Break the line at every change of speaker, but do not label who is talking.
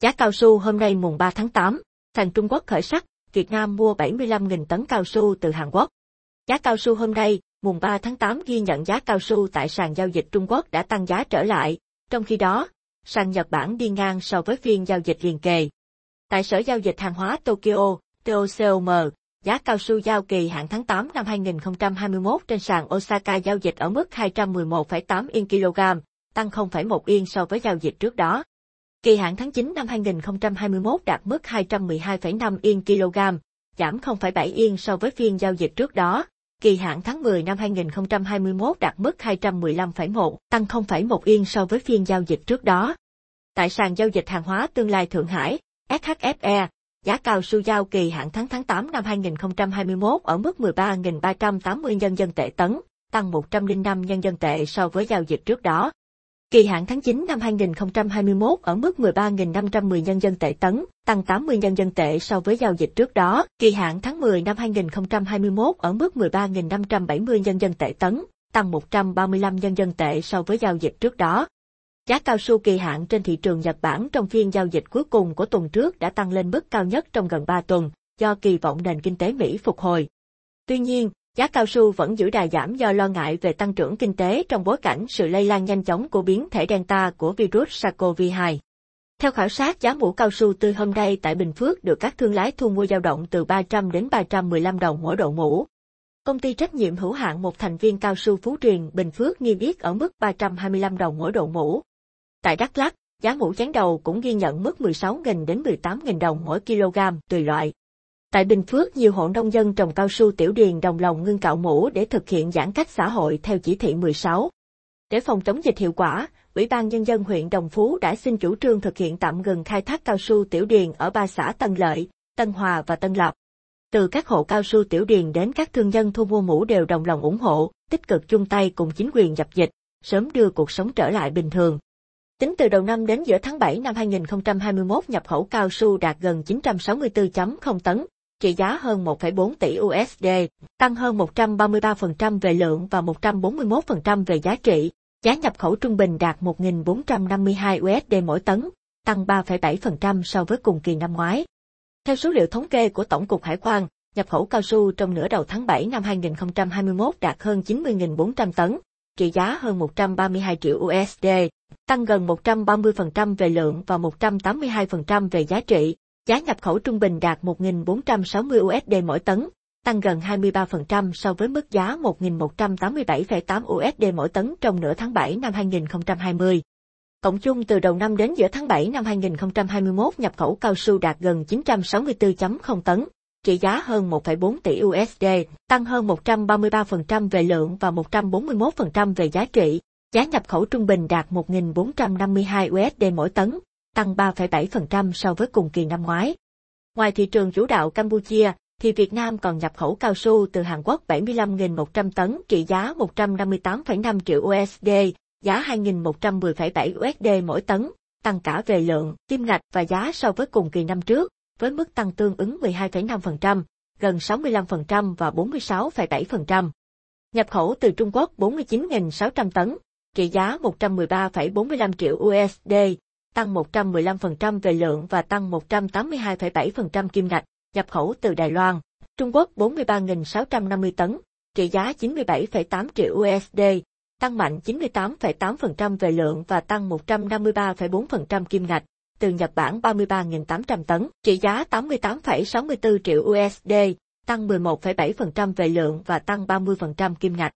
Giá cao su hôm nay mùng 3 tháng 8, sàn Trung Quốc khởi sắc, Việt Nam mua 75.000 tấn cao su từ Hàn Quốc. Giá cao su hôm nay, mùng 3 tháng 8 ghi nhận giá cao su tại sàn giao dịch Trung Quốc đã tăng giá trở lại, trong khi đó, sàn Nhật Bản đi ngang so với phiên giao dịch liền kề. Tại Sở Giao dịch Hàng hóa Tokyo, TOCOM, giá cao su giao kỳ hạn tháng 8 năm 2021 trên sàn Osaka giao dịch ở mức 211,8 yên kg, tăng 0,1 yên so với giao dịch trước đó. Kỳ hạn tháng 9 năm 2021 đạt mức 212,5 yên kg, giảm 0,7 yên so với phiên giao dịch trước đó. Kỳ hạn tháng 10 năm 2021 đạt mức 215,1, tăng 0,1 yên so với phiên giao dịch trước đó. Tại sàn giao dịch hàng hóa tương lai Thượng Hải, SHFE, giá cao su giao kỳ hạn tháng tháng 8 năm 2021 ở mức 13.380 nhân dân tệ tấn, tăng 105 nhân dân tệ so với giao dịch trước đó. Kỳ hạn tháng 9 năm 2021 ở mức 13.510 nhân dân tệ tấn, tăng 80 nhân dân tệ so với giao dịch trước đó. Kỳ hạn tháng 10 năm 2021 ở mức 13.570 nhân dân tệ tấn, tăng 135 nhân dân tệ so với giao dịch trước đó. Giá cao su kỳ hạn trên thị trường Nhật Bản trong phiên giao dịch cuối cùng của tuần trước đã tăng lên mức cao nhất trong gần 3 tuần, do kỳ vọng nền kinh tế Mỹ phục hồi. Tuy nhiên, giá cao su vẫn giữ đà giảm do lo ngại về tăng trưởng kinh tế trong bối cảnh sự lây lan nhanh chóng của biến thể Delta của virus SARS-CoV-2. Theo khảo sát, giá mũ cao su tươi hôm nay tại Bình Phước được các thương lái thu mua dao động từ 300 đến 315 đồng mỗi độ mũ. Công ty trách nhiệm hữu hạn một thành viên cao su Phú Truyền Bình Phước niêm yết ở mức 325 đồng mỗi độ mũ. Tại Đắk Lắk, giá mũ chán đầu cũng ghi nhận mức 16.000 đến 18.000 đồng mỗi kg tùy loại. Tại Bình Phước, nhiều hộ nông dân trồng cao su tiểu điền đồng lòng ngưng cạo mũ để thực hiện giãn cách xã hội theo chỉ thị 16. Để phòng chống dịch hiệu quả, Ủy ban Nhân dân huyện Đồng Phú đã xin chủ trương thực hiện tạm ngừng khai thác cao su tiểu điền ở ba xã Tân Lợi, Tân Hòa và Tân Lập. Từ các hộ cao su tiểu điền đến các thương nhân thu mua mũ đều đồng lòng ủng hộ, tích cực chung tay cùng chính quyền dập dịch, sớm đưa cuộc sống trở lại bình thường. Tính từ đầu năm đến giữa tháng 7 năm 2021 nhập khẩu cao su đạt gần 964.0 tấn, trị giá hơn 1,4 tỷ USD, tăng hơn 133% về lượng và 141% về giá trị. Giá nhập khẩu trung bình đạt 1.452 USD mỗi tấn, tăng 3,7% so với cùng kỳ năm ngoái. Theo số liệu thống kê của Tổng cục Hải quan, nhập khẩu cao su trong nửa đầu tháng 7 năm 2021 đạt hơn 90.400 tấn, trị giá hơn 132 triệu USD, tăng gần 130% về lượng và 182% về giá trị. Giá nhập khẩu trung bình đạt 1.460 USD mỗi tấn, tăng gần 23% so với mức giá 1.187,8 USD mỗi tấn trong nửa tháng 7 năm 2020. Cộng chung từ đầu năm đến giữa tháng 7 năm 2021 nhập khẩu cao su đạt gần 964.0 tấn, trị giá hơn 1,4 tỷ USD, tăng hơn 133% về lượng và 141% về giá trị. Giá nhập khẩu trung bình đạt 1.452 USD mỗi tấn, tăng 3,7% so với cùng kỳ năm ngoái. Ngoài thị trường chủ đạo Campuchia, thì Việt Nam còn nhập khẩu cao su từ Hàn Quốc 75.100 tấn trị giá 158,5 triệu USD, giá 2.110,7 USD mỗi tấn, tăng cả về lượng, kim ngạch và giá so với cùng kỳ năm trước, với mức tăng tương ứng 12,5%, gần 65% và 46,7%. Nhập khẩu từ Trung Quốc 49.600 tấn, trị giá 113,45 triệu USD, tăng 115% về lượng và tăng 182,7% kim ngạch, nhập khẩu từ Đài Loan, Trung Quốc 43.650 tấn, trị giá 97,8 triệu USD, tăng mạnh 98,8% về lượng và tăng 153,4% kim ngạch, từ Nhật Bản 33.800 tấn, trị giá 88,64 triệu USD, tăng 11,7% về lượng và tăng 30% kim ngạch.